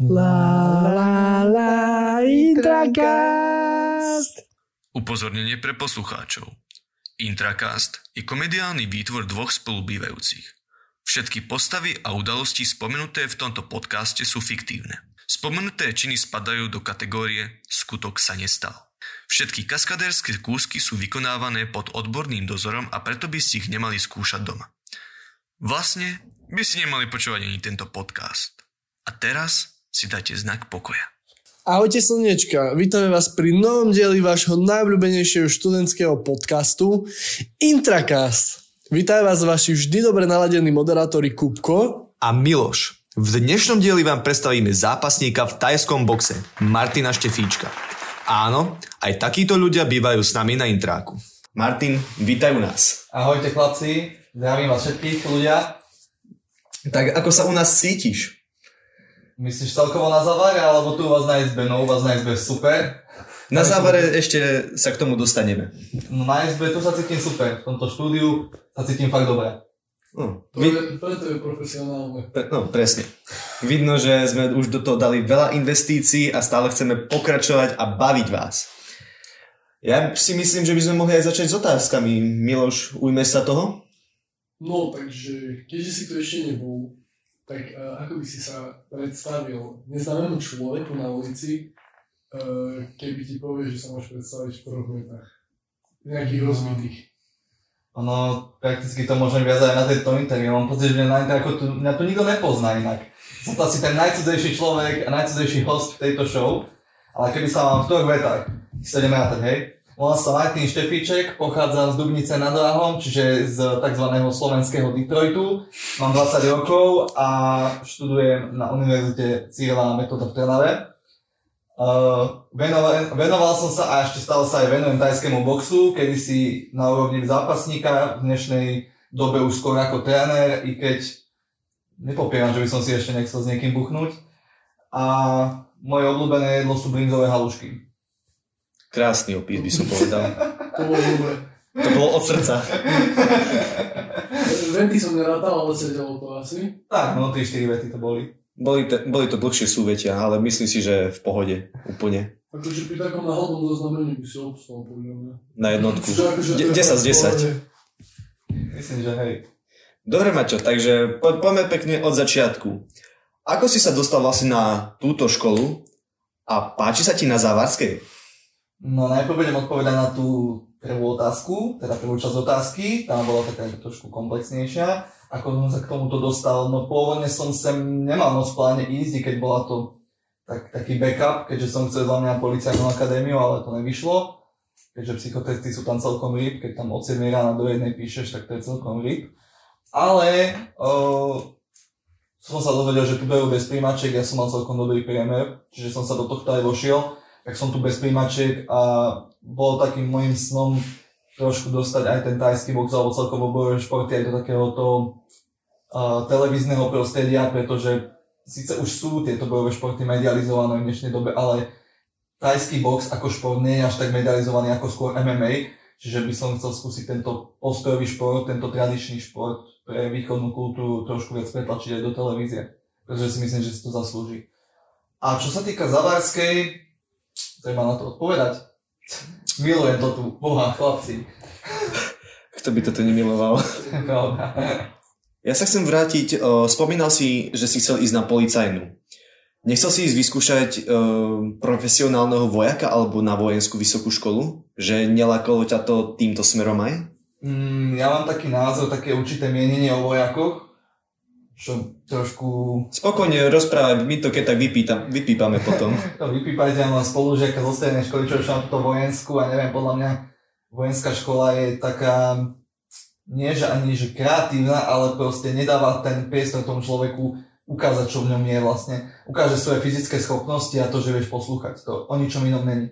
La la la Intracast. Upozornenie pre poslucháčov. Intracast je komediálny výtvor dvoch spolubývajúcich. Všetky postavy a udalosti spomenuté v tomto podcaste sú fiktívne. Spomenuté činy spadajú do kategórie skutok sa nestal. Všetky kaskadérske kúsky sú vykonávané pod odborným dozorom a preto by ste ich nemali skúšať doma. Vlastne by si nemali počúvať ani tento podcast. A teraz si dajte znak pokoja. Ahojte slnečka, vítame vás pri novom dieli vášho najobľúbenejšieho študentského podcastu Intracast. Vítajú vás vaši vždy dobre naladení moderátori Kupko a Miloš. V dnešnom dieli vám predstavíme zápasníka v tajskom boxe, Martina Štefíčka. Áno, aj takíto ľudia bývajú s nami na intráku. Martin, vítajú nás. Ahojte chlapci, zdravím vás všetkých ľudia. Tak ako sa u nás cítiš? Myslíš celkovo na závere, alebo tu u vás na SB? No u vás na SB super. Na závere ešte sa k tomu dostaneme. No na SB tu sa cítim super. V tomto štúdiu sa cítim fakt dobre. No, to, je, preto je profesionálne. No, presne. Vidno, že sme už do toho dali veľa investícií a stále chceme pokračovať a baviť vás. Ja si myslím, že by sme mohli aj začať s otázkami. Miloš, ujme sa toho? No, takže, keďže si to ešte nebol, tak uh, ako by si sa predstavil neznámemu človeku na ulici, uh, keby ti povie, že sa môžeš predstaviť v troch vetách? Nejakých rozbitých. Ono, prakticky to môžem viac aj na tejto interview. Mám pocit, že na ako tu, mňa tu nikto nepozná inak. Som to asi ten najcudzejší človek a najcudzejší host v tejto show. Ale keby sa vám v troch vetách, si to ideme hej? Volám sa Martin Štefíček, pochádzam z Dubnice nad Váhom, čiže z tzv. slovenského Detroitu. Mám 20 rokov a študujem na Univerzite Cyrila Metoda v Trnave. Venoval, venoval som sa a ešte stále sa aj venujem tajskému boxu, kedy si na úrovni zápasníka, v dnešnej dobe už skôr ako tréner, i keď nepopieram, že by som si ešte nechcel s niekým buchnúť. A moje obľúbené jedlo sú brinzové halušky. Krásny opis by som povedal. to bolo dobre. To bolo od srdca. Vety som nerátal, ale sedelo to asi. Tak, no tie 4 vety to boli. Boli to, boli to dlhšie súvetia, ale myslím si, že v pohode, úplne. Akože pri takom náhodnom zaznamení by si obstal, podľa mňa. Na jednotku. Akože, 10 z 10. Myslím, že hej. Dobre, Maťo, takže po, poďme pekne od začiatku. Ako si sa dostal vlastne na túto školu a páči sa ti na Závarskej? No najprv budem odpovedať na tú prvú otázku, teda prvú časť otázky, tam bola taká trošku komplexnejšia. Ako som sa k tomuto dostal, no pôvodne som sem nemal moc pláne ísť, keď bola to tak, taký backup, keďže som chcel za mňa policajnú akadémiu, ale to nevyšlo. Keďže psychotesty sú tam celkom rýb, keď tam od 7 rána do jednej píšeš, tak to je celkom rýb. Ale o, som sa dozvedel, že tu berú bez príjmaček, ja som mal celkom dobrý priemer, čiže som sa do tohto aj vošiel tak som tu bez príjmačiek a bolo takým môjim snom trošku dostať aj ten tajský box alebo celkovo bojové športy aj do takéhoto uh, televízneho prostredia, pretože síce už sú tieto bojové športy medializované v dnešnej dobe, ale tajský box ako šport nie je až tak medializovaný ako skôr MMA, čiže by som chcel skúsiť tento postojový šport, tento tradičný šport pre východnú kultúru trošku viac pretlačiť aj do televízie, pretože si myslím, že si to zaslúži. A čo sa týka Zavárskej, Treba na to odpovedať. Milujem to tu, boha, chlapci. Kto by toto nemiloval? ja sa chcem vrátiť, spomínal si, že si chcel ísť na policajnú. Nechcel si ísť vyskúšať profesionálneho vojaka alebo na vojenskú vysokú školu? Že nelakalo ťa to týmto smerom aj? Mm, ja mám taký názor, také určité mienenie o vojakoch, čo trošku... Spokojne rozprávať, my to keď tak vypítam, vypípame potom. to vypípajte, mám spolužiaka zo strednej školy, čo na túto vojenskú a neviem, podľa mňa vojenská škola je taká, nie že ani že kreatívna, ale proste nedáva ten priestor tomu človeku ukázať, čo v ňom je vlastne. Ukáže svoje fyzické schopnosti a to, že vieš poslúchať. To o ničom inom není.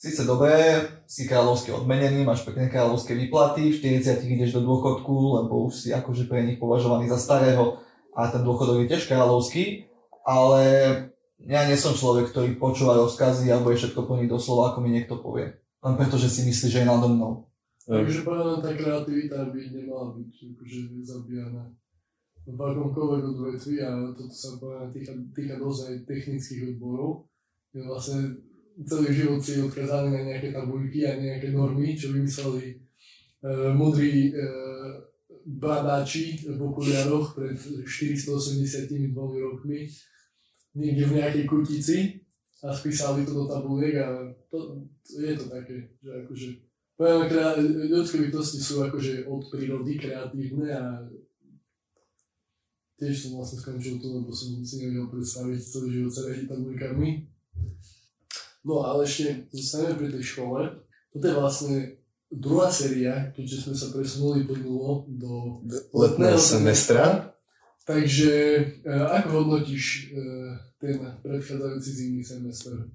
Sice dobré, si kráľovsky odmenený, máš pekné kráľovské výplaty, v 40 ideš do dôchodku, lebo už si akože pre nich považovaný za starého, a ten dôchodok je tiež kráľovský, ale ja nie som človek, ktorý počúva rozkazy a bude všetko plniť doslova, ako mi niekto povie. Len preto, že si myslí, že je nado mnou. Takže podľa tá kreativita by nemala byť akože zabíjana. v akomkoľvek odvetvi a toto sa povedať týka, týka dosť technických odborov, kde vlastne celý život si odkazaný na nejaké tabuľky a nejaké normy, čo vymysleli uh, mudrí uh, badáči v okuliaroch pred 482 rokmi niekde v nejakej kutici a spísali to do tabuliek a to, to je to také, že akože Poviem, ľudské bytosti sú akože od prírody kreatívne a tiež som vlastne skončil tu, lebo som si nevedel predstaviť celý život sa riadiť tabuľkami. No ale ešte zostaneme pri tej škole. Toto je vlastne druhá séria, keďže sme sa presunuli plynulo do letného semestra. Takže uh, ako hodnotíš uh, ten predchádzajúci zimný semestr?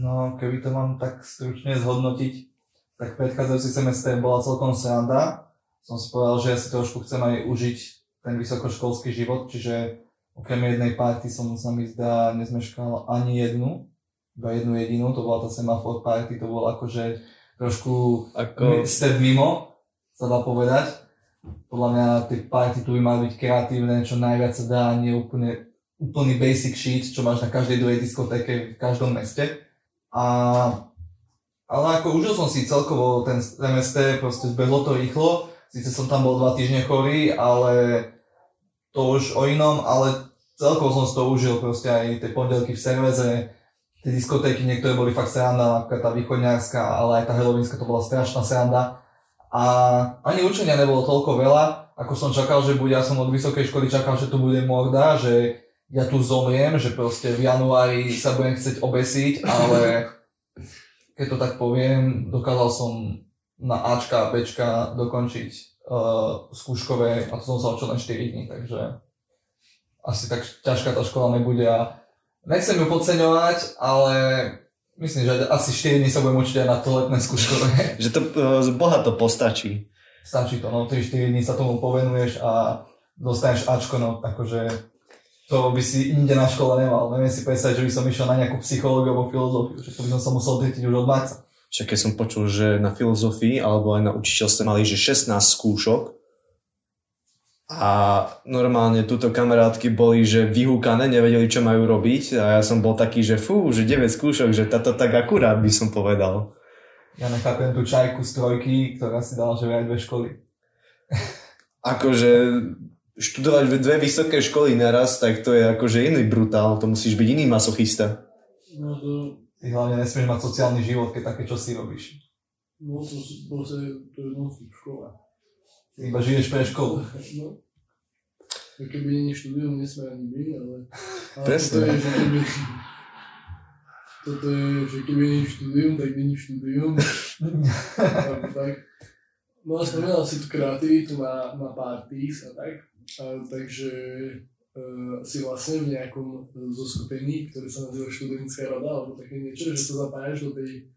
No, keby to mám tak stručne zhodnotiť, tak predchádzajúci semestr bola celkom sranda. Som si povedal, že ja si trošku chcem aj užiť ten vysokoškolský život, čiže okrem jednej party som sa mi zdá nezmeškal ani jednu, iba jednu jedinú, to bola tá semafor party, to bolo akože trošku Ako... step mimo, sa dá povedať. Podľa mňa tie party tu by mali byť kreatívne, čo najviac sa dá, nie úplne úplný basic sheet, čo máš na každej druhej diskotéke v každom meste. A ale ako užil som si celkovo ten semester, proste zbehlo to rýchlo. Sice som tam bol dva týždne chorý, ale to už o inom, ale celkovo som si to užil, proste aj tie pondelky v serveze, tie diskotéky, niektoré boli fakt sranda, napríklad tá východňarská, ale aj tá helovinská to bola strašná sranda. A ani učenia nebolo toľko veľa, ako som čakal, že bude. Ja som od vysokej školy čakal, že tu bude morda, že ja tu zomriem, že proste v januári sa budem chcieť obesiť, ale keď to tak poviem, dokázal som na Ačka a Bčka dokončiť uh, skúškové a to som sa učil len 4 dní, takže asi tak ťažká tá škola nebude a nechcem ju podceňovať, ale myslím, že asi 4 dní sa budem učiť aj na to letné skúškové. že to uh, boha to postačí. Stačí to, no 3-4 dní sa tomu povenuješ a dostaneš Ačko, no akože to by si inde na škole nemal. Neviem si predstaviť, že by som išiel na nejakú psychológiu alebo filozofiu, že to by som sa musel dretiť už od marca. Však keď som počul, že na filozofii alebo aj na učiteľstve mali, že 16 skúšok a normálne túto kamarátky boli, že vyhúkané, nevedeli, čo majú robiť a ja som bol taký, že fú, že 9 skúšok, že táto tak akurát by som povedal. Ja nechápem tú čajku z trojky, ktorá si dala, že aj dve školy. akože študovať dve vysoké školy naraz, tak to je akože iný brutál, to musíš byť iný masochista. No to... Ty hlavne nesmieš mať sociálny život, keď také čo si robíš. No to, to, to, to je non-stop škola. Iba žiješ pre školu. No. Keby není štúdium, nesme ani my, ale... ale Presne. Toto je, že keby, toto je, že keby není štúdium, tak není štúdium. tak. No a spomínal si tu kreativitu na, na parties a tak. A, takže uh, si vlastne v nejakom zoskupení, ktoré sa nazýva študentská rada, alebo také niečo, že sa zapájaš do tej,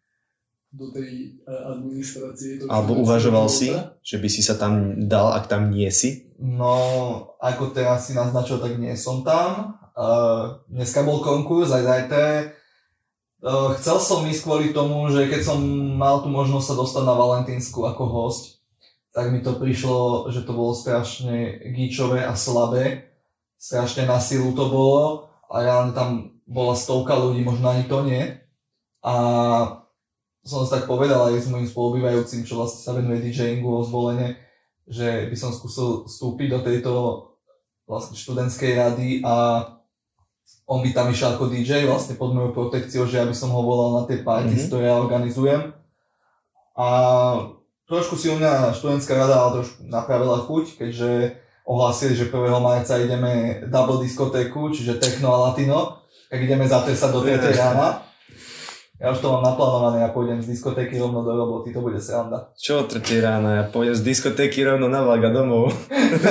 do tej uh, administrácie. Alebo uvažoval si, že by si sa tam dal, ak tam nie si? No, ako teraz si naznačil, tak nie som tam. Uh, dneska bol konkurs, aj zajtra. Uh, chcel som ísť kvôli tomu, že keď som mal tu možnosť sa dostať na Valentínsku ako host, tak mi to prišlo, že to bolo strašne gíčové a slabé. Strašne na silu to bolo a ja tam bola stovka ľudí, možno ani to nie. A som si tak povedal aj s mojim spolubývajúcim, čo vlastne sa venuje DJingu o zvolenie, že by som skúsil vstúpiť do tejto vlastne študentskej rady a on by tam išiel ako DJ vlastne pod mojou protekciou, že ja by som ho volal na tie party, mm-hmm. ktoré ja organizujem. A trošku si u mňa študentská rada ale trošku napravila chuť, keďže ohlásili, že 1. marca ideme double diskotéku, čiže techno a latino, tak ideme zatresať do 3. rána. Ja už to mám naplánované, ja pôjdem z diskotéky rovno do roboty, to bude sranda. Čo 3. rána? Ja pôjdem z diskotéky rovno na vlak a domov.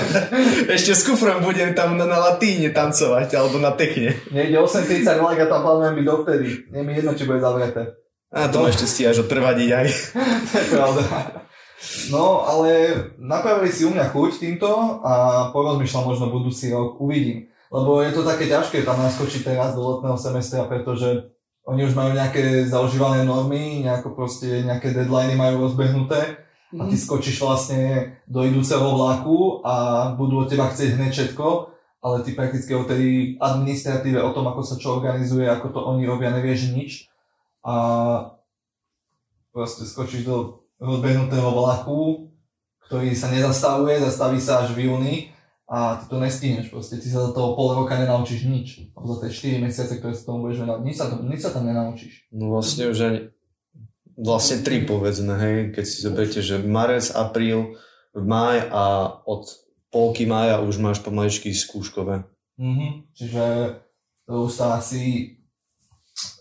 Ešte s kufrom budem tam na, na latíne tancovať, alebo na techne. Nejde 8.30 vlak a tam plánujem byť dovtedy. Nie mi jedno, či bude zavreté. A to no. ešte stíhaš odprvadiť aj. to je pravda. No, ale napravili si u mňa chuť týmto a porozmýšľam možno budúci rok, uvidím. Lebo je to také ťažké tam naskočiť teraz do letného semestra, pretože oni už majú nejaké zaužívané normy, nejako proste nejaké deadliny majú rozbehnuté a ty skočíš vlastne do idúceho vlaku a budú od teba chcieť hneď všetko, ale ty prakticky o tej administratíve, o tom, ako sa čo organizuje, ako to oni robia, nevieš nič. A proste skočíš do rozbehnutého vlaku, ktorý sa nezastavuje, zastaví sa až v júni a ty to nestihneš proste, ty sa za toho pol roka nenaučíš nič. Alebo za tie 4 mesiace, ktoré sa tomu budeš venovať, nič sa, tam, nič sa tam nenaučíš. No vlastne už ani, vlastne tri povedzme, hej, keď si zoberiete, že marec, apríl, v maj a od polky mája už máš pomaličky skúškové. Mhm. Čiže to už sa asi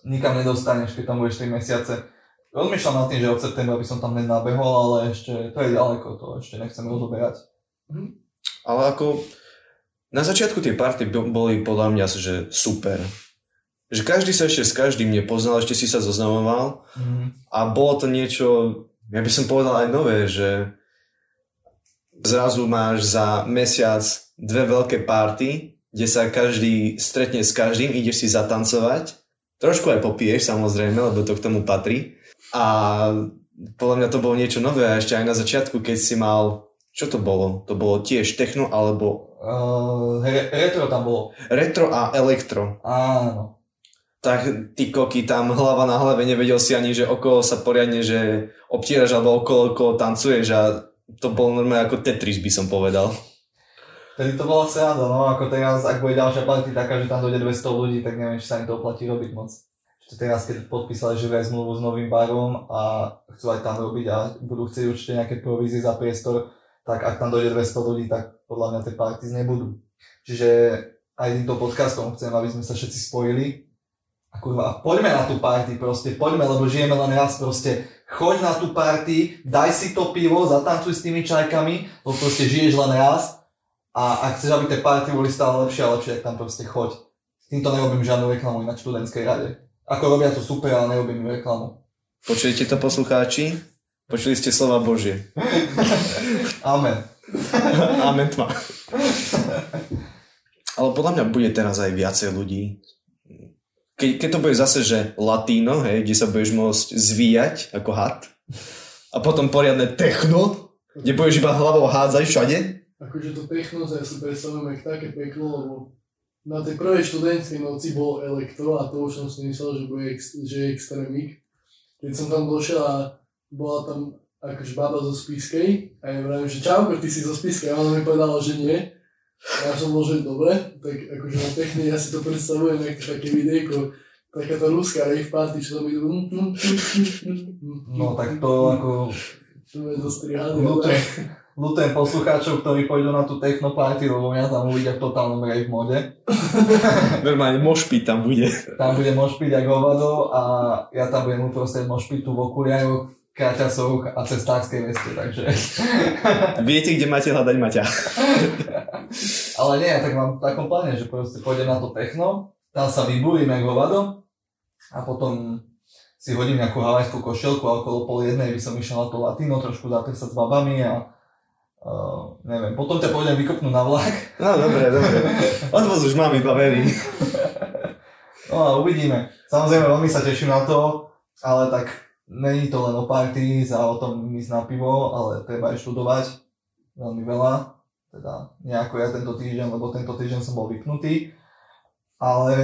nikam nedostaneš, keď tam budeš 3 mesiace. Rozmýšľam nad tým, že od septembra by som tam nenabehol, ale ešte, to je ďaleko, to ešte nechcem rozoberať. Ale ako na začiatku tie party bo- boli podľa mňa že super. Že každý sa ešte s každým nepoznal, ešte si sa zoznamoval Mhm. a bolo to niečo, ja by som povedal aj nové, že zrazu máš za mesiac dve veľké party, kde sa každý stretne s každým, ideš si zatancovať, trošku aj popiješ samozrejme, lebo to k tomu patrí a podľa mňa to bolo niečo nové a ešte aj na začiatku, keď si mal, čo to bolo? To bolo tiež techno alebo Uh, re- retro tam bolo. retro a elektro. Áno. tak ty koky tam hlava na hlave, nevedel si ani, že okolo sa poriadne, že obtieraš alebo okolo, okolo tancuješ a to bolo normálne ako Tetris by som povedal. Tedy to bola sranda, no ako teraz, ak bude ďalšia party taká, že tam dojde 200 ľudí, tak neviem, či sa im to oplatí robiť moc. Čiže teraz, keď podpísali, že zmluvu s novým barom a chcú aj tam robiť a budú chcieť určite nejaké provízie za priestor, tak ak tam dojde 200 ľudí, tak podľa mňa tie parties nebudú. Čiže aj týmto podcastom chcem, aby sme sa všetci spojili a kurva, poďme na tú party proste, poďme, lebo žijeme len raz proste, choď na tú party, daj si to pivo, zatancuj s tými čajkami, lebo proste žiješ len raz a ak chceš, aby tie party boli stále lepšie a lepšie, tak tam proste choď. Týmto nerobím žiadnu reklamu na študentskej rade. Ako robia to super, ale nerobím reklamu. Počujete to poslucháči? Počuli ste slova Božie. Amen. Amen tma. Ale podľa mňa bude teraz aj viacej ľudí. Keď, keď to bude zase, že latino, hej, kde sa budeš môcť zvíjať ako had a potom poriadne techno, kde budeš iba hlavou hádzať všade, Akože to techno ja si predstavujem jak také peklo, lebo na tej prvej študentskej noci bol elektro a to už som si myslel, že, bude ex, že je extrémik. Keď som tam došiel a bola tam akože baba zo Spiskej a ja vravím, že čauko, ty si zo Spiskej a ona mi povedala, že nie. A ja som bol, že dobre, tak akože na techne ja si to predstavujem, jak také videjko, taká tá ruská rave party, čo tam idú. No tak to ako To je dostrihané. ľutujem, ľutujem poslucháčov, ktorí pôjdu na tú techno party, lebo mňa tam uvidia v totálnom rave mode. normálne mošpit tam bude. Tam bude mošpiť ako hovado a ja tam budem uprostred mošpitu v okuliaroch, kraťasoch a cestárskej veste, takže... Viete, kde máte hľadať Maťa. Ale nie, ja tak mám v takom pláne, že proste pôjdem na to techno, tam sa vybúrim ako hovado a potom si hodím nejakú havajskú košielku a okolo pol jednej by som išiel na to latino, trošku zatrsať s babami a uh, neviem, potom ťa pôjdem vykopnúť na vlak. No, dobre, dobre. Odvoz už mám vybavený. No a uvidíme. Samozrejme, veľmi sa teším na to, ale tak není to len o party a o tom ísť na pivo, ale treba aj študovať veľmi veľa. Teda nejako ja tento týždeň, lebo tento týždeň som bol vypnutý. Ale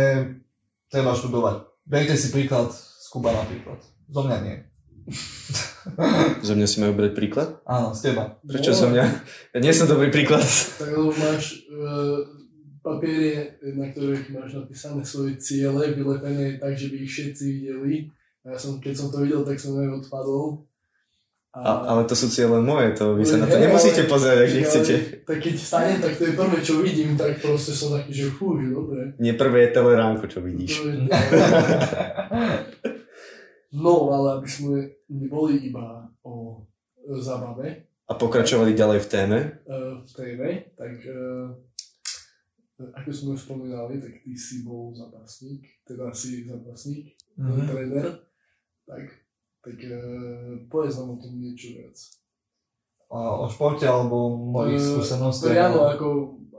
treba študovať. Berte si príklad z Kuba napríklad. Zo mňa nie. Zo mňa si majú brať príklad? Áno, z teba. Prečo zo mňa? Ja nie som dobrý príklad. Tak lebo máš uh, papiere, na ktorých máš napísané svoje ciele, vylepené tak, že by ich všetci videli. A ja som, keď som to videl, tak som aj odpadol. A, ale to sú cieľe moje, to vy sa na to Hej, nemusíte ale- pozerať, ak ale- nechcete. Tak keď stanem, tak to je prvé, čo vidím, tak proste som taký, že fú, že dobre. Nie prvé je teleránko, čo vidíš. No, ale aby sme neboli iba o zábave A pokračovali ďalej v téme. e, v téme, tak e, ako sme už spomínali, tak ty si bol zápasník, teda si zápasník, Mhm. tréner, tak, tak e, povedz nám o tom niečo viac. A o športe alebo mojich E, skúsenostiach. Priamo ako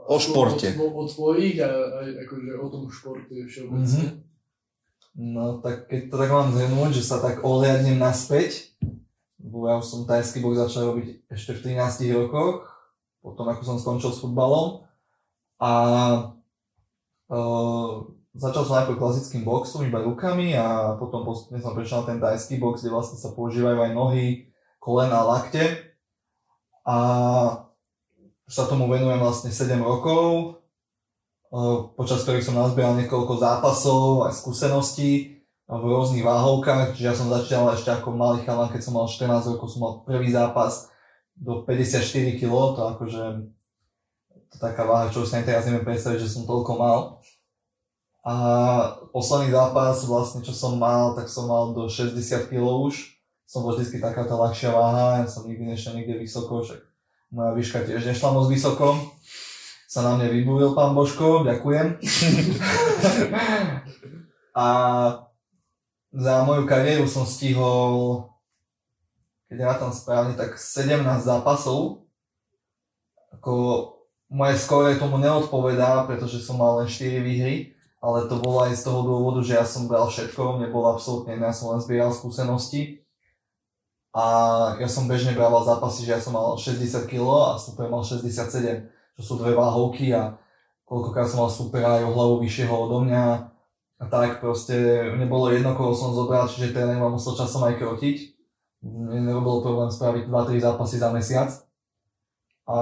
O športe. O, o tvojich a aj akože o tom športe všeobecne. No tak keď to tak mám zhrnúť, že sa tak ohliadnem naspäť Lebo ja už som tajský boj začal robiť ešte v 13 rokoch, potom ako som skončil s futbalom. A uh, začal som najprv klasickým boxom, iba rukami a potom postupne som prešiel na ten tajský box, kde vlastne sa používajú aj nohy, kolena lakte. A sa tomu venujem vlastne 7 rokov, počas ktorých som nazbieral niekoľko zápasov, aj skúseností v rôznych váhovkách, čiže ja som začal ešte ako malý chalan, keď som mal 14 rokov, som mal prvý zápas do 54 kg, to akože to taká váha, čo už sa teraz neviem predstaviť, že som toľko mal. A posledný zápas vlastne, čo som mal, tak som mal do 60 kg už. Som bol vždy taká tá ľahšia váha, ja som nikdy nešiel niekde vysoko, však moja výška tiež nešla moc vysoko. Sa na mne vybúvil pán Božko, ďakujem. a za moju kariéru som stihol, keď ja tam správne, tak 17 zápasov. Ako moje skóre tomu neodpovedá, pretože som mal len 4 výhry, ale to bolo aj z toho dôvodu, že ja som bral všetko, nebolo absolútne ja som len zbieral skúsenosti. A ja som bežne brával zápasy, že ja som mal 60 kg a super mal 67, čo sú dve váhovky a koľkokrát som mal super aj o hlavu vyššieho odo mňa a tak proste nebolo jedno, koho som zobral, čiže tréner ma musel časom aj krotiť. Nerobilo problém spraviť 2-3 zápasy za mesiac. A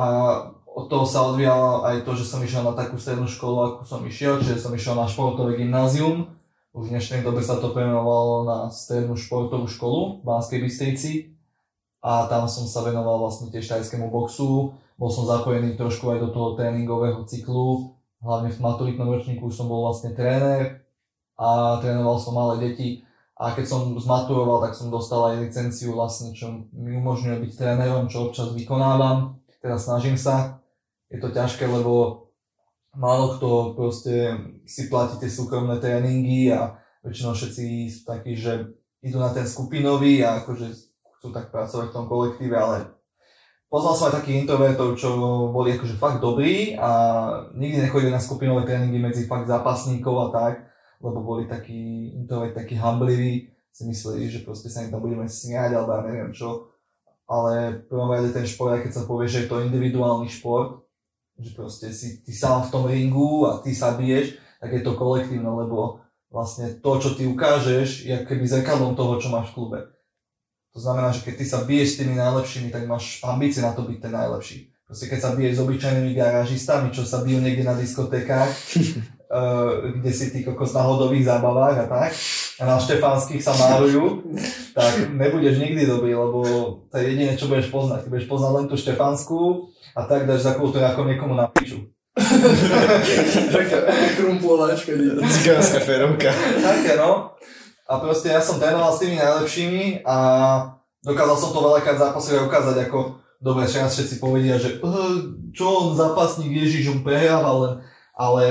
od toho sa odvíjalo aj to, že som išiel na takú strednú školu, akú som išiel, čiže som išiel na športové gymnázium. Už v dnešnej dobe sa to premenovalo na strednú športovú školu v Banskej Bystrici. A tam som sa venoval vlastne tiež tajskému boxu. Bol som zapojený trošku aj do toho tréningového cyklu. Hlavne v maturitnom ročníku som bol vlastne tréner, a trénoval som malé deti a keď som zmaturoval, tak som dostal aj licenciu vlastne, čo mi umožňuje byť trénerom, čo občas vykonávam, teda snažím sa. Je to ťažké, lebo málo kto proste si platí tie súkromné tréningy a väčšinou všetci sú takí, že idú na ten skupinový a akože chcú tak pracovať v tom kolektíve, ale poznal som aj takých introvertov, čo boli akože fakt dobrí a nikdy nechodili na skupinové tréningy medzi fakt zápasníkov a tak lebo boli takí, aj takí hambliví, si mysleli, že proste sa im tam budeme smiať, alebo ja neviem čo. Ale v prvom rade ten šport, aj keď sa povie, že je to individuálny šport, že proste si ty sám v tom ringu a ty sa biješ, tak je to kolektívne, lebo vlastne to, čo ty ukážeš, je keby zrkadlom toho, čo máš v klube. To znamená, že keď ty sa biješ s tými najlepšími, tak máš ambície na to byť ten najlepší. Proste keď sa biješ s obyčajnými garážistami, čo sa bijú niekde na diskotékach, uh, kde si tí kokos na hodových zábavách a tak, a na štefánskych sa márujú, tak nebudeš nikdy dobrý, lebo to je jediné, čo budeš poznať. Ty budeš poznať len tú štefánsku a tak dáš za kultúru ako niekomu na piču. Taká krumplovačka. Cigánska ferovka. Také no. A proste ja som trénoval s tými najlepšími a dokázal som to veľakrát zápasovať ukázať ako dobre, teraz všetci povedia, že čo on zápasník Ježiš, on prehráva len, ale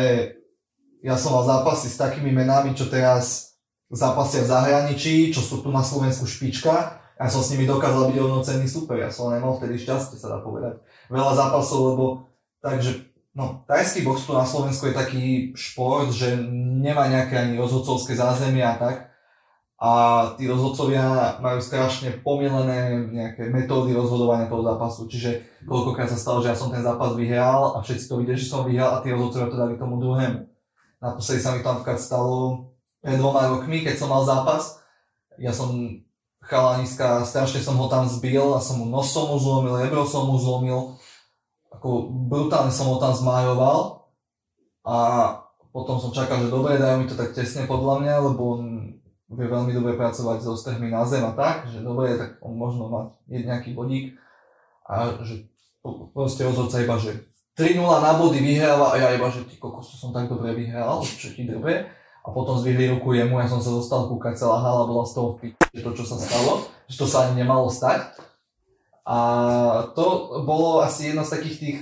ja som mal zápasy s takými menami, čo teraz zápasia v zahraničí, čo sú tu na Slovensku špička. Ja som s nimi dokázal byť rovnocenný super, ja som nemal vtedy šťastie, sa dá povedať. Veľa zápasov, lebo takže No, tajský box tu na Slovensku je taký šport, že nemá nejaké ani rozhodcovské zázemia a tak. A tí rozhodcovia majú strašne pomielené nejaké metódy rozhodovania toho zápasu. Čiže koľkokrát sa stalo, že ja som ten zápas vyhral a všetci to videli, že som vyhral a tí rozhodcovia to dali tomu druhému. Naposledy sa mi to napríklad stalo pred dvoma rokmi, keď som mal zápas. Ja som chalaniska, strašne som ho tam zbil a som mu nos som mu zlomil, rebro som mu zlomil. Ako brutálne som ho tam zmájoval. A potom som čakal, že dobre, dajú mi to tak tesne podľa mňa, lebo vie veľmi dobre pracovať so strhmi na zem a tak, že dobre, tak on možno má nejaký bodík a že proste rozhodca iba, že 3-0 na body vyhráva a ja iba, že ty kokos, som tak dobre vyhral, čo ti dobre. A potom zvihli ruku jemu, ja som sa dostal kúkať, celá hala bola z toho v že to, čo sa stalo, že to sa ani nemalo stať. A to bolo asi jedno z takých tých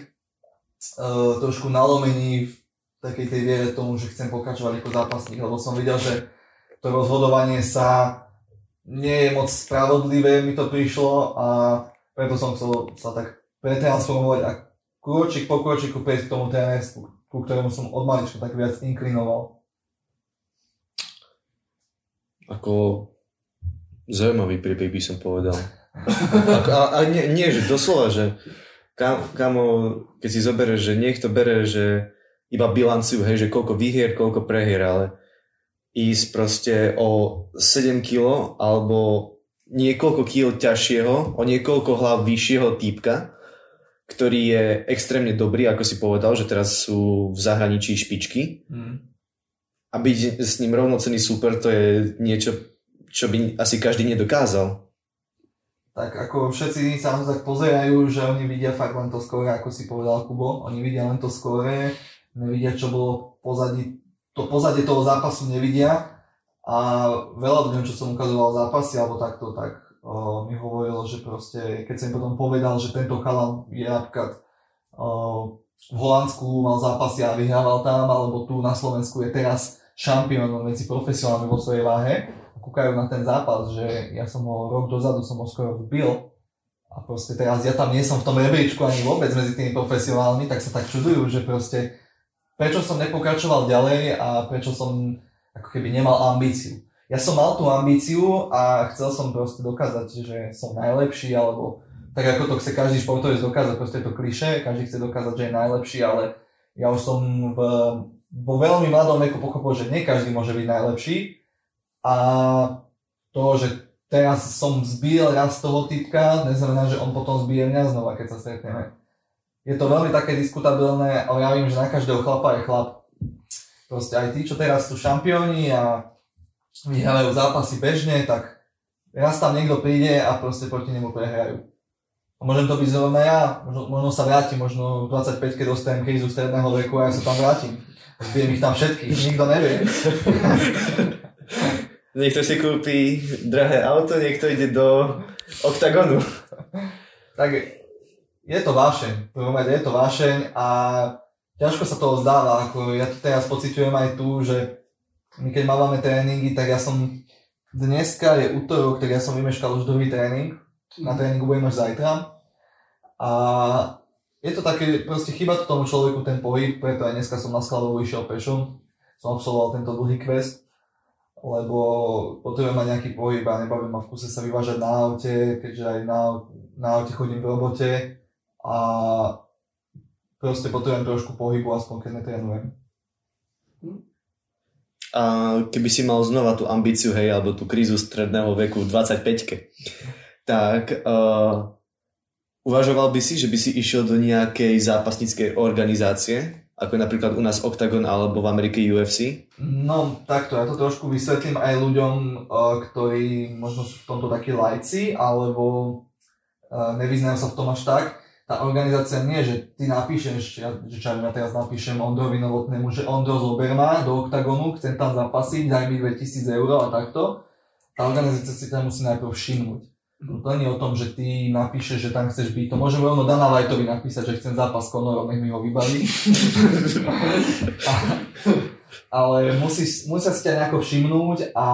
uh, trošku nalomení v takej tej viere tomu, že chcem pokračovať ako zápasník, lebo som videl, že to rozhodovanie sa nie je moc spravodlivé, mi to prišlo a preto som chcel sa tak pretransformovať a krôčik po krôčiku prejsť k tomu trénersku, ku ktorému som od malička tak viac inklinoval. Ako zaujímavý príbeh by som povedal. A, a, a nie, nie, že doslova, že kam, kamo, keď si zoberieš, že niekto bere, že iba bilanciu, hej, že koľko vyhier, koľko prehier, ale ísť proste o 7 kg alebo niekoľko kg ťažšieho, o niekoľko hlav vyššieho týpka, ktorý je extrémne dobrý, ako si povedal, že teraz sú v zahraničí špičky. Mm. A byť s ním rovnocený super, to je niečo, čo by asi každý nedokázal. Tak ako všetci sa tak pozerajú, že oni vidia fakt len to skore, ako si povedal Kubo. Oni vidia len to skore, nevidia, čo bolo pozadí, to pozadie toho zápasu nevidia. A veľa ľuďom, čo som ukazoval zápasy alebo takto, tak o, mi hovorilo, že proste, keď som potom povedal, že tento chalan je napríklad o, v Holandsku mal zápasy a vyhrával tam, alebo tu na Slovensku je teraz šampión medzi profesionálmi vo svojej váhe kúkajú na ten zápas, že ja som ho rok dozadu som ho skoro vbil a proste teraz ja tam nie som v tom rebríčku ani vôbec medzi tými profesionálmi, tak sa tak čudujú, že proste prečo som nepokračoval ďalej a prečo som ako keby nemal ambíciu. Ja som mal tú ambíciu a chcel som proste dokázať, že som najlepší, alebo tak ako to chce každý športovec dokázať, proste je to kliše, každý chce dokázať, že je najlepší, ale ja už som v, vo veľmi mladom veku pochopil, že nie každý môže byť najlepší a to, že teraz som zbil raz toho typka, neznamená, že on potom zbije mňa znova, keď sa stretneme. Je to veľmi také diskutabilné, ale ja viem, že na každého chlapa je chlap proste aj tí, čo teraz sú šampióni a vyhrajú zápasy bežne, tak raz tam niekto príde a proste proti nemu prehrajú. A môžem to byť zrovna ja, možno, možno sa vrátim, možno v 25 keď dostanem krízu stredného veku a ja sa tam vrátim. Zbijem ich tam všetkých, nikto nevie. Niekto si kúpi drahé auto, niekto ide do oktagonu. tak je to vášeň, je to vášeň a ťažko sa toho zdáva, ako ja to teraz pociťujem aj tu, že my keď máme tréningy, tak ja som dneska je útorok, tak ja som vymeškal už druhý tréning, na tréningu budem až zajtra. A je to také, proste chyba to tomu človeku ten pohyb, preto aj dneska som na skladovú išiel pešom, som absolvoval tento dlhý quest, lebo potrebujem mať nejaký pohyb a nebavím ma v kuse sa vyvážať na aute, keďže aj na, na aute chodím v robote a proste potrebujem trošku pohybu, aspoň keď netrenujem. A keby si mal znova tú ambíciu, hej, alebo tú krízu stredného veku v 25 tak uh, uvažoval by si, že by si išiel do nejakej zápasníckej organizácie, ako je napríklad u nás Octagon alebo v Amerike UFC? No takto, ja to trošku vysvetlím aj ľuďom, uh, ktorí možno sú v tomto takí lajci, alebo uh, nevyznajú sa v tom až tak tá organizácia nie, že ty napíšeš, ja, že čo ja teraz napíšem Ondrovi Novotnému, že Ondro zober ma do oktagonu, chcem tam zapasiť, daj mi 2000 eur a takto. Tá organizácia si tam musí najprv všimnúť. To nie je o tom, že ty napíšeš, že tam chceš byť. To môžem rovno Dana Lightovi napísať, že chcem zápas Conorom, nech mi ho vybaví. ale musíš, musia si ťa nejako všimnúť a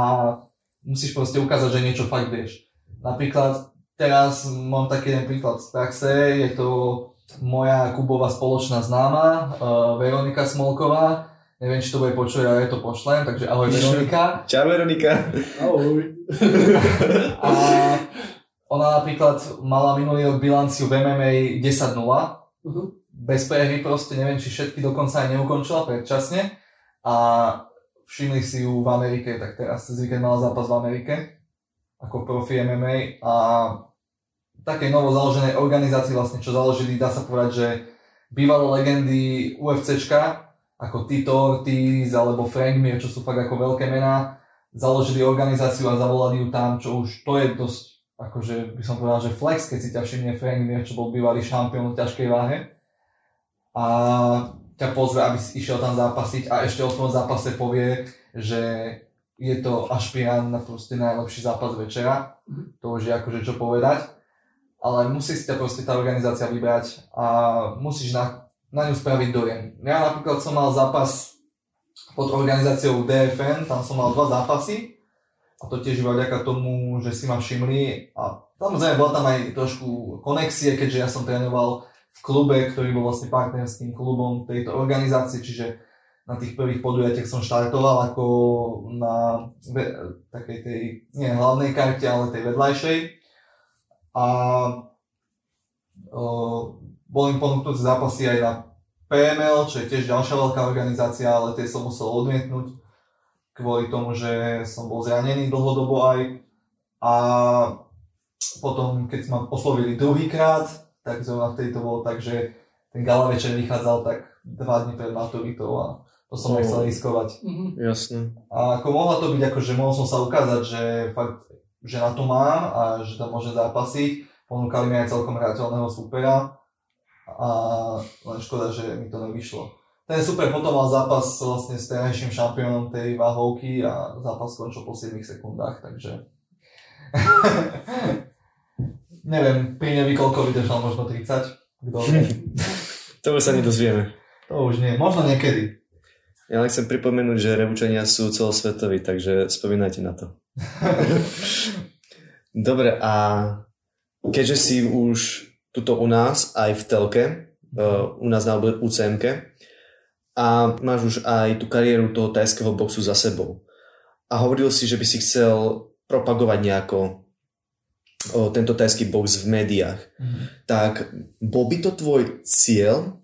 musíš proste ukázať, že niečo fakt vieš. Napríklad Teraz mám taký jeden príklad z praxe, je to moja Kubová spoločná známa, uh, Veronika Smolková. Neviem, či to bude počuť, ale ja to pošlem, takže ahoj Veronika. Čau Veronika. Ahoj. A ona napríklad mala minulý rok bilanciu v MMA 10-0. Uh-huh. Bez prehry proste, neviem, či všetky dokonca aj neukončila predčasne. A všimli si ju v Amerike, tak teraz cez víkend mala zápas v Amerike ako profi MMA a takej novo založenej organizácii vlastne, čo založili, dá sa povedať, že bývalé legendy UFCčka, ako Tito Ortiz alebo Frank Mir, čo sú fakt ako veľké mená, založili organizáciu a zavolali ju tam, čo už to je dosť, akože by som povedal, že flex, keď si ťa všimne Frank Mir, čo bol bývalý šampión v ťažkej váhe. A ťa pozve, aby si išiel tam zápasiť a ešte o tom zápase povie, že je to ašpirant na proste najlepší zápas večera, mm-hmm. to už je akože čo povedať, ale musí si ťa proste tá organizácia vybrať a musíš na, na ňu spraviť dojem. Ja napríklad som mal zápas pod organizáciou DFN, tam som mal dva zápasy a to tiež iba vďaka tomu, že si ma všimli a samozrejme bola tam aj trošku konexie, keďže ja som trénoval v klube, ktorý bol vlastne partnerským klubom tejto organizácie, čiže na tých prvých podujatiach som štartoval ako na takej tej, nie hlavnej karte, ale tej vedľajšej. a uh, bol im ponúknuté zápasy aj na PML, čo je tiež ďalšia veľká organizácia, ale tie som musel odmietnúť kvôli tomu, že som bol zranený dlhodobo aj. A potom, keď ma oslovili druhýkrát, tak zrovna vtedy to bolo tak, že ten gala večer vychádzal tak dva dní pred maturitou a to som nechcel riskovať. Mhm. Jasne. A ako mohla to byť, ako že mohol som sa ukázať, že fakt, že na to mám a že tam môže zápasiť. Ponúkali mi aj celkom hrateľného supera a len škoda, že mi to nevyšlo. Ten super potom mal zápas vlastne s terajším šampiónom tej váhovky a zápas skončil po 7 sekundách, takže... Neviem, pri nevi koľko vydržal, možno 30, kto vie. To už sa nedozvieme. To už nie, možno niekedy. Ja len chcem pripomenúť, že Revúčania sú celosvetoví, takže spomínajte na to. Dobre, a keďže si už tuto u nás, aj v telke, uh, u nás na UCMK, a máš už aj tú kariéru toho tajského boxu za sebou. A hovoril si, že by si chcel propagovať nejako o, tento tajský box v médiách. Mhm. Tak bol by to tvoj cieľ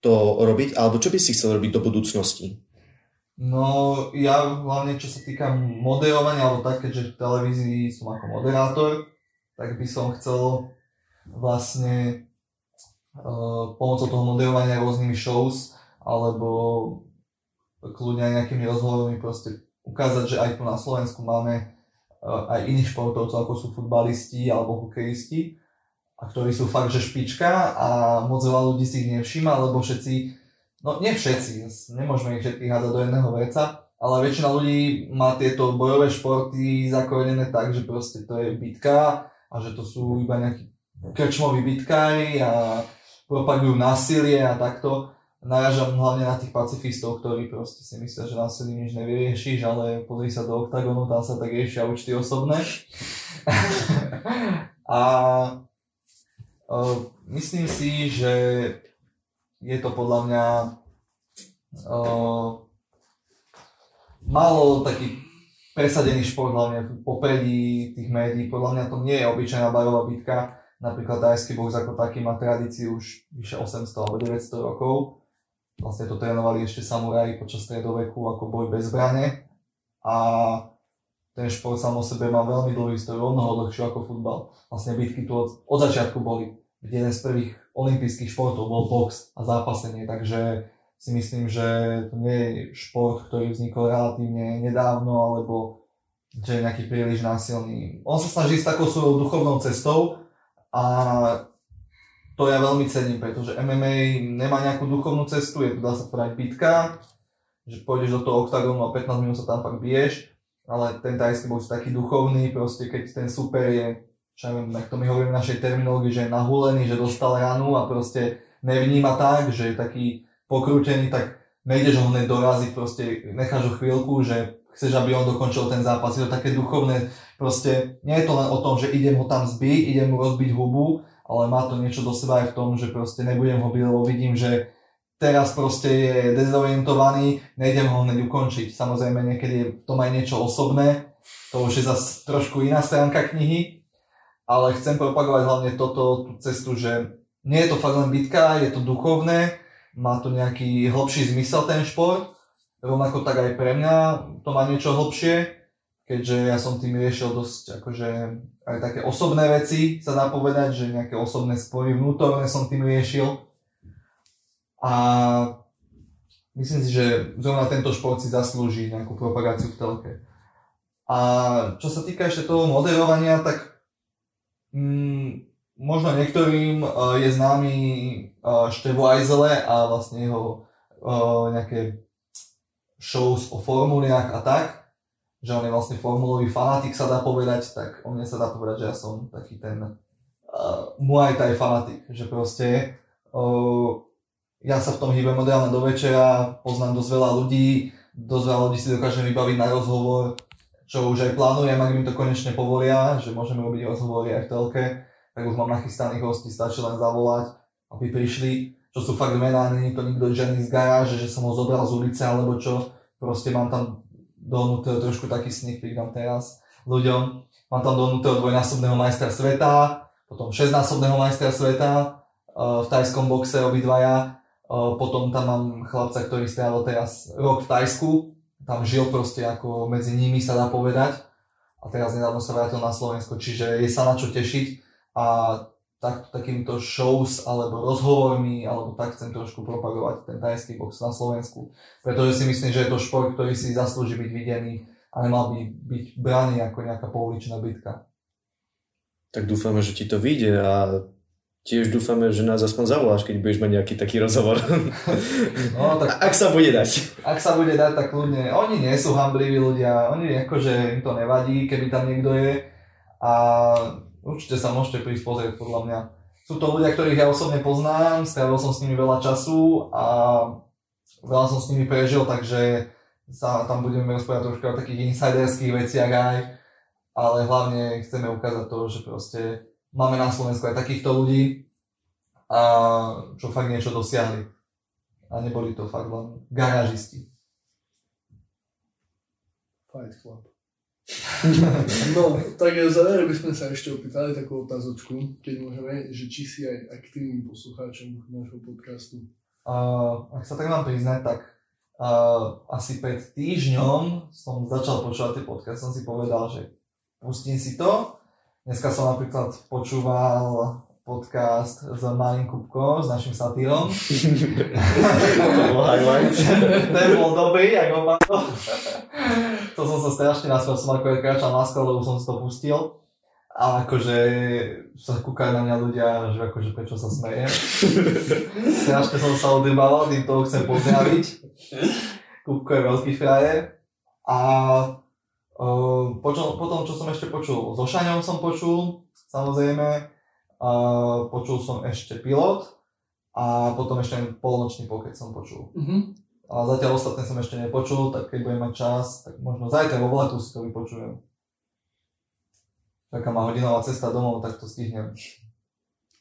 to robiť, alebo čo by si chcel robiť do budúcnosti? No, ja hlavne čo sa týka moderovania, alebo tak, keďže v televízii som ako moderátor, tak by som chcel vlastne uh, pomocou toho moderovania rôznymi shows alebo kľudne aj nejakými rozhovormi proste ukázať, že aj tu na Slovensku máme uh, aj iných športovcov, ako sú futbalisti alebo hokejisti, a ktorí sú fakt, že špička a moc veľa ľudí si ich nevšíma, lebo všetci, no nie všetci, nemôžeme ich všetkých hádzať do jedného veca, ale väčšina ľudí má tieto bojové športy zakorenené tak, že proste to je bitka a že to sú iba nejakí krčmoví bitkári a propagujú násilie a takto narážam hlavne na tých pacifistov, ktorí proste si myslia, že násilí nič nevyriešiš, ale pozri sa do oktagonu, tam sa tak riešia účty osobné. a uh, myslím si, že je to podľa mňa uh, málo taký presadený šport, hlavne v popredí tých médií. Podľa mňa to nie je obyčajná bajová bitka. Napríklad tajský box ako taký má tradíciu už vyše 800 alebo 900 rokov Vlastne to trénovali ešte samuraji počas stredoveku ako boj bez zbrane. A ten šport sám o sebe má veľmi dlhú históriu, o mnoho dlhšiu ako futbal. Vlastne bitky tu od, od začiatku boli. Jeden z prvých olympijských športov bol box a zápasenie, takže si myslím, že to nie je šport, ktorý vznikol relatívne nedávno, alebo že je nejaký príliš násilný. On sa snaží s takou svojou duchovnou cestou a to ja veľmi cením, pretože MMA nemá nejakú duchovnú cestu, je to dá sa povedať bitka, že pôjdeš do toho oktagónu a 15 minút sa tam fakt biješ, ale ten tajský box je taký duchovný, proste keď ten super je, čo neviem, tak to my hovoríme v našej terminológii, že je nahulený, že dostal ranu a proste nevníma tak, že je taký pokrútený, tak nejdeš ho hneď doraziť, proste necháš ho chvíľku, že chceš, aby on dokončil ten zápas. Je to také duchovné, proste nie je to len o tom, že idem ho tam zbiť, idem mu rozbiť hubu, ale má to niečo do seba aj v tom, že proste nebudem ho byť, lebo vidím, že teraz proste je dezorientovaný, nejdem ho hneď ukončiť. Samozrejme niekedy je v tom aj niečo osobné, to už je zase trošku iná stránka knihy, ale chcem propagovať hlavne toto, tú cestu, že nie je to fakt len bitka, je to duchovné, má to nejaký hlbší zmysel ten šport, rovnako tak aj pre mňa to má niečo hlbšie, keďže ja som tým riešil dosť akože aj také osobné veci, sa dá povedať, že nejaké osobné spory vnútorné som tým riešil. A myslím si, že zrovna tento šport si zaslúži nejakú propagáciu v telke. A čo sa týka ešte toho moderovania, tak mm, možno niektorým uh, je známy uh, Števo Ajzele a vlastne jeho uh, nejaké shows o formuliach a tak že on je vlastne formulový fanatik, sa dá povedať, tak o mne sa dá povedať, že ja som taký ten uh, Muay Thai fanatik, že proste uh, ja sa v tom hýbem od rána do večera, poznám dosť veľa ľudí, dosť veľa ľudí si dokážem vybaviť na rozhovor, čo už aj plánujem, ak mi to konečne povolia, že môžeme robiť rozhovory aj v telke, tak už mám nachystaných hostí, stačí len zavolať, aby prišli, čo sú fakt mená, není to nikto žiadny z garáže, že som ho zobral z ulice alebo čo, proste mám tam dohnutého trošku taký sneak peek teraz ľuďom. Mám tam dohnutého dvojnásobného majstra sveta, potom 6-násobného majstra sveta uh, v tajskom boxe obidvaja. Potom tam mám chlapca, ktorý strávil teraz rok v Tajsku, tam žil proste ako medzi nimi sa dá povedať. A teraz nedávno sa vrátil na Slovensko, čiže je sa na čo tešiť. A tak, takýmto shows alebo rozhovormi alebo tak chcem trošku propagovať ten tajský box na Slovensku, pretože si myslím, že je to šport, ktorý si zaslúži byť videný a nemal by byť braný ako nejaká pouličná bitka. Tak dúfame, že ti to vyjde a tiež dúfame, že nás aspoň zavoláš, keď budeš mať nejaký taký rozhovor. No, tak, ak sa bude dať. Ak sa bude dať, tak kľudne. Oni nie sú hambliví ľudia, oni akože im to nevadí, keby tam niekto je. A určite sa môžete prísť pozrieť, podľa mňa. Sú to ľudia, ktorých ja osobne poznám, strávil som s nimi veľa času a veľa som s nimi prežil, takže sa tam budeme rozprávať trošku o takých insiderských veciach aj, ale hlavne chceme ukázať to, že proste máme na Slovensku aj takýchto ľudí, a čo fakt niečo dosiahli. A neboli to fakt len garážisti. Fight Club. no, tak záver by sme sa ešte opýtali takú otázočku, keď môžeme, že či si aj aktívnym poslucháčom nášho podcastu. Uh, ak sa tak mám priznať, tak uh, asi pred týždňom som začal počúvať tie podcast, som si povedal, že pustím si to. Dneska som napríklad počúval podcast s Malým Kupkom, s našim satírom. to bol highlight. Ten bol dobrý, ako ma to. to som sa strašne nasmiel, som ako kráčal na skole, lebo som si to pustil. A akože sa kúkajú na mňa ľudia, že akože prečo sa smejem. strašne som sa odrbával, tým toho chcem pozdraviť. Kupko je veľký frajer. A uh, počul, potom, čo som ešte počul, so Šaňom som počul, samozrejme počul som ešte pilot a potom ešte polnočný pokec som počul. Mm-hmm. A zatiaľ ostatné som ešte nepočul, tak keď budem mať čas, tak možno zajtra vo vlaku si to vypočujem. Taká má hodinová cesta domov, tak to stihnem.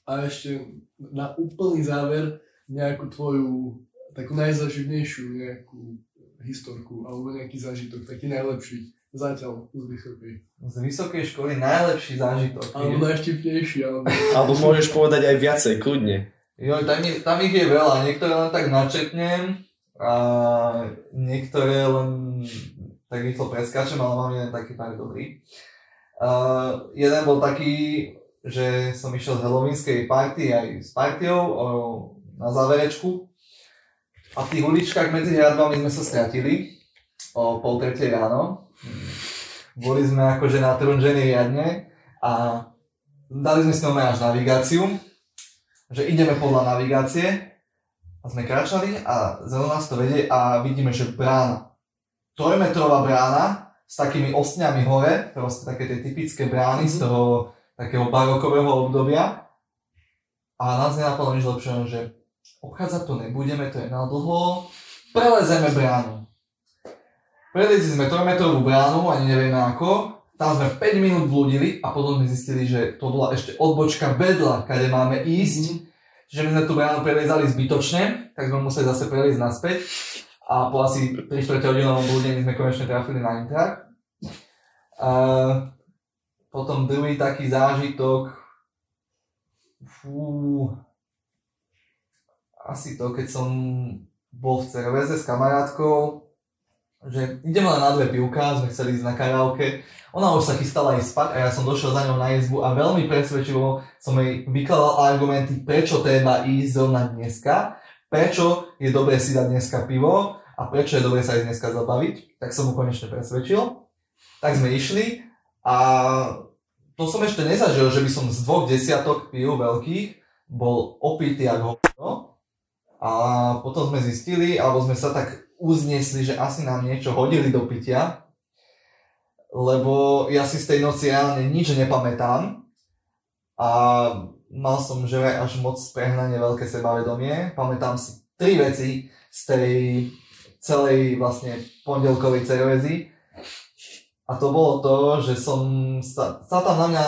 A ešte na úplný záver nejakú tvoju takú najzaživnejšiu nejakú historku alebo nejaký zážitok, taký najlepší Zatiaľ z vysokej. Z vysokej školy najlepší zážitok. Alebo najštipnejší. Alebo... alebo môžeš povedať aj viacej, kľudne. Jo, tam, je, tam ich je veľa. Niektoré len tak načetnem a niektoré len tak rýchlo preskáčem, ale mám jeden taký pár dobrý. Uh, jeden bol taký, že som išiel z halloweenskej party aj s partiou o, na záverečku a v tých uličkách medzi hradbami sme sa stratili o pol tretej ráno boli sme akože natrunžení riadne a dali sme si nové až navigáciu, že ideme podľa navigácie a sme kráčali a zelo nás to vedie a vidíme, že brána. Trojmetrová brána s takými ostňami hore, proste také tie typické brány z toho takého barokového obdobia. A nás nenapadlo nič lepšie, že obchádzať to nebudeme, to je na dlho, prelezeme bránu. Preliezli sme 3-metrovú bránu, ani nevieme ako. Tam sme 5 minút blúdili a potom sme zistili, že to bola ešte odbočka vedľa, kade máme ísť. Mm-hmm. Čiže my sme tú bránu preliezali zbytočne, tak sme museli zase preliezť naspäť. A po asi 3 4 hodinovom blúdení sme konečne trafili na Intrak. Uh, potom druhý taký zážitok, fú, asi to, keď som bol v Cerveze s kamarátkou, že ideme len na dve pivka, sme chceli ísť na karaoke. Ona už sa chystala ísť spať a ja som došiel za ňou na izbu a veľmi presvedčivo som jej vykladal argumenty, prečo treba ísť zrovna dneska, prečo je dobré si dať dneska pivo a prečo je dobré sa ísť dneska zabaviť. Tak som mu konečne presvedčil. Tak sme išli a to som ešte nezažil, že by som z dvoch desiatok piv veľkých bol opitý ako. A potom sme zistili, alebo sme sa tak uznesli, že asi nám niečo hodili do pitia, lebo ja si z tej noci reálne nič nepamätám a mal som že až moc prehnanie veľké sebavedomie. Pamätám si tri veci z tej celej vlastne pondelkovej cervezy. A to bolo to, že som sa, sa tam na mňa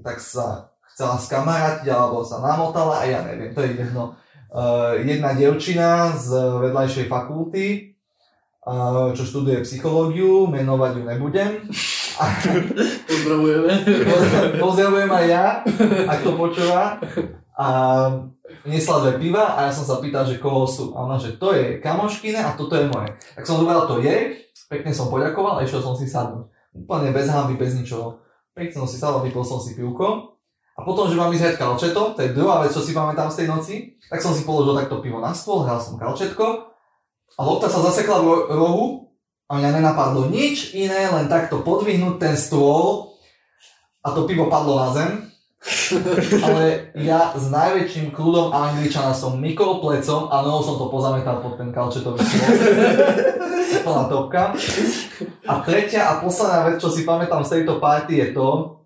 tak sa chcela skamarátiť alebo sa namotala a ja neviem, to je jedno jedna devčina z vedľajšej fakulty, uh, čo študuje psychológiu, menovať ju nebudem. Pozdravujeme. Pozdravujem aj ja, ak to počúva. A nesla dve piva a ja som sa pýtal, že koho sú. A ona, že to je kamoškine a toto je moje. Tak som zobral to je, pekne som poďakoval a išiel som si sadnúť. Úplne bez hamby, bez ničoho. Pekne som si sadol, vypil som si pivko. A potom, že mám ísť hrať kalčeto, to je druhá vec, čo si pamätám z tej noci, tak som si položil takto pivo na stôl, hral som kalčetko a lopta sa zasekla v ro- rohu a mňa nenapadlo nič iné, len takto podvihnúť ten stôl a to pivo padlo na zem. Ale ja s najväčším kľudom Angličana som mykol plecom a nohou som to pozametal pod ten kalčetový stôl. Plná topka. A tretia a posledná vec, čo si pamätám z tejto party je to,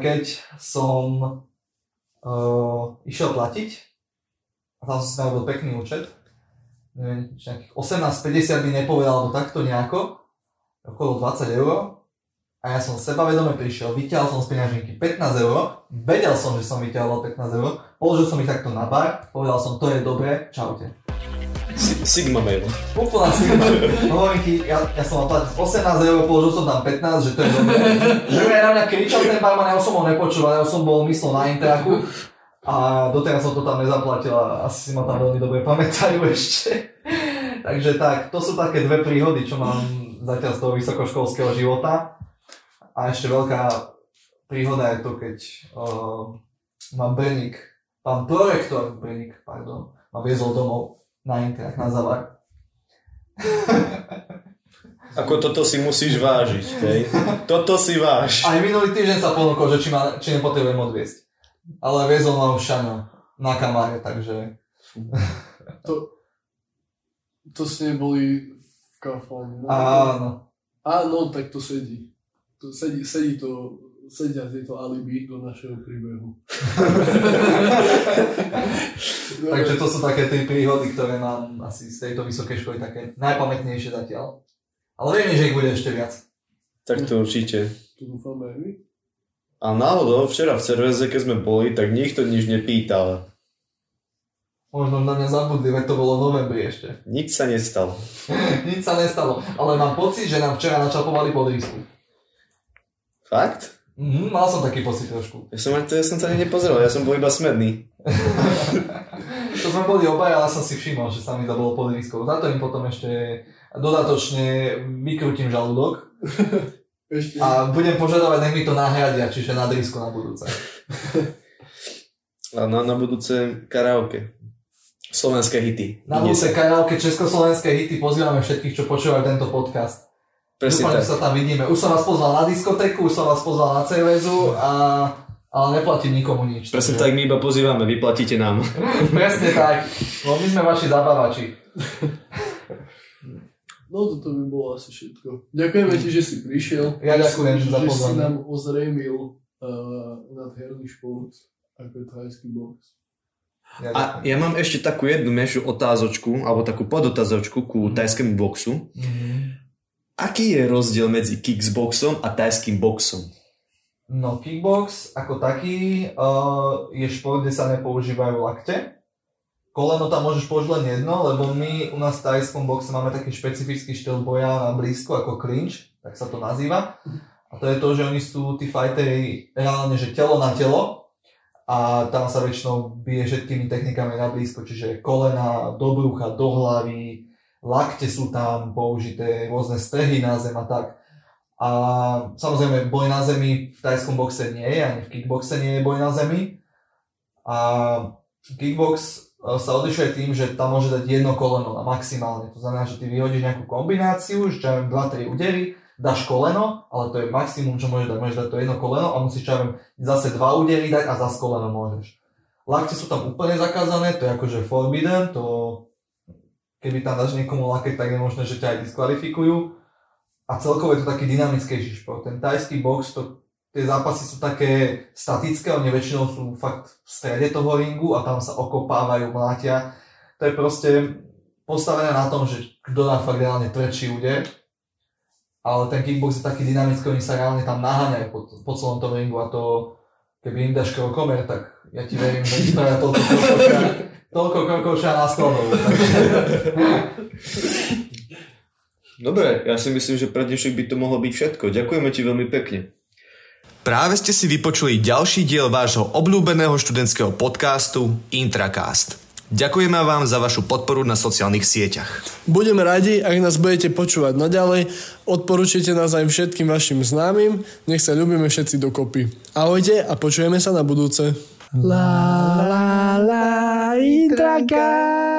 keď som uh, išiel platiť a tam som si narobil pekný účet. Neviem, či nejakých 18,50 mi nepovedal, alebo takto nejako. Okolo 20 eur. A ja som sebavedome prišiel, vyťahol som z peňaženky 15 eur, vedel som, že som vyťahol 15 eur, položil som ich takto na bar, povedal som, to je dobré, čaute. Si- Sigma mail. Úplná sigma. Hovorím ti, ja, ja som mal platiť 18 eur, položil som tam 15, že to je dobré. Aj na mňa kričal ten barman, ja som ho nepočúval, ja som bol myslel na Intraku. A doteraz som to tam nezaplatil a asi si ma tam veľmi dobre pamätajú ešte. Takže tak, to sú také dve príhody, čo mám zatiaľ z toho vysokoškolského života. A ešte veľká príhoda je to, keď uh, ma Benik, pán prorektor Benik, pardon, ma viezol domov na Intrak, na Zavar. Ako toto si musíš vážiť, hej? Toto si váž. Aj minulý týždeň sa ponúkol, že či, ma, či nepotrebujem odviesť. Ale viezol ma už Šaňo na kamáre, takže... To ste neboli v kafáne. no? Áno. Áno, tak to sedí. To sedí, sedí to, sedia tieto alibi do našeho príbehu. Takže to sú také tri príhody, ktoré mám asi z tejto vysokej školy také najpamätnejšie zatiaľ. Ale vieme, že ich bude ešte viac. Tak to určite. To dúfame aj my. A náhodou, včera v Cerveze, keď sme boli, tak nikto nič nepýtal. Možno na mňa zabudli, veď to bolo v novembri ešte. Nič sa nestalo. Nič sa nestalo. Ale mám pocit, že nám včera načapovali podrísku. Fakt? Mhm, mal som taký pocit trošku. Ja som, to, ja som to ani nepozeral, ja som bol iba smedný. To sme boli obaja, ale som si všimol, že sa mi zabolo podrískou. Za to im potom ešte dodatočne vykrútim žalúdok Ešte, a budem požadovať, nech mi to nahradia, čiže na drisku na budúce. A na, na budúce karaoke. Slovenské hity. Na budúce karaoke československé hity pozývame všetkých, čo počúvajú tento podcast. Presne Dúfam, tak. že sa tam vidíme. Už som vás pozval na diskotéku, už som vás pozval na CVZu, a, ale neplatím nikomu nič. Presne takže- tak, my iba pozývame, vyplatíte nám. Presne tak. No my sme vaši zabávači. no toto by bolo asi všetko. Ďakujeme ti, že si prišiel. Ja ďakujem že, za Že si pozvanie. nám ozrejmil uh, nadherný šport, ako je thajský box. Ja A ja mám ešte takú jednu menšiu otázočku, alebo takú podotázočku ku tajskému boxu. Mhm. Aký je rozdiel medzi kickboxom a tajským boxom? No, kickbox ako taký uh, je šport, kde sa nepoužívajú lakte. Koleno tam môžeš použiť len jedno, lebo my u nás v tajskom boxe máme taký špecifický štýl boja na blízko ako clinch, tak sa to nazýva. A to je to, že oni sú tí fightery reálne, že telo na telo a tam sa väčšinou bije všetkými technikami na blízko, čiže kolena do brucha, do hlavy, lakte sú tam použité, rôzne strehy na zem a tak. A samozrejme, boj na zemi v tajskom boxe nie je, ani v kickboxe nie je boj na zemi. A kickbox e, sa odlišuje tým, že tam môže dať jedno koleno na maximálne. To znamená, že ty vyhodíš nejakú kombináciu, že čo ja viem, 2-3 údery, dáš koleno, ale to je maximum, čo môžeš dať. Môžeš dať to jedno koleno a musíš, čo zase dva údery dať a zase koleno môžeš. Lakte sú tam úplne zakázané, to je akože forbidden, to keby tam dáš niekomu lakeť, tak je možné, že ťa aj diskvalifikujú. A celkovo je to taký dynamickejší šport. Ten tajský box, to, tie zápasy sú také statické, oni väčšinou sú fakt v strede toho ringu a tam sa okopávajú, mlátia. To je proste postavené na tom, že kto dá fakt reálne tvrdší úder. Ale ten kickbox je taký dynamický, oni sa reálne tam naháňajú po, po celom tom ringu a to, keby im dáš krokomer, tak ja ti verím, že spravia toľko ja- toľko na skladov. Takže... Dobre, ja si myslím, že pre dnešok by to mohlo byť všetko. Ďakujeme ti veľmi pekne. Práve ste si vypočuli ďalší diel vášho obľúbeného študentského podcastu Intracast. Ďakujeme vám za vašu podporu na sociálnych sieťach. Budeme radi, ak nás budete počúvať naďalej. Odporúčite nás aj všetkým vašim známym. Nech sa ľubíme všetci dokopy. Ahojte a počujeme sa na budúce. La la la Intracast.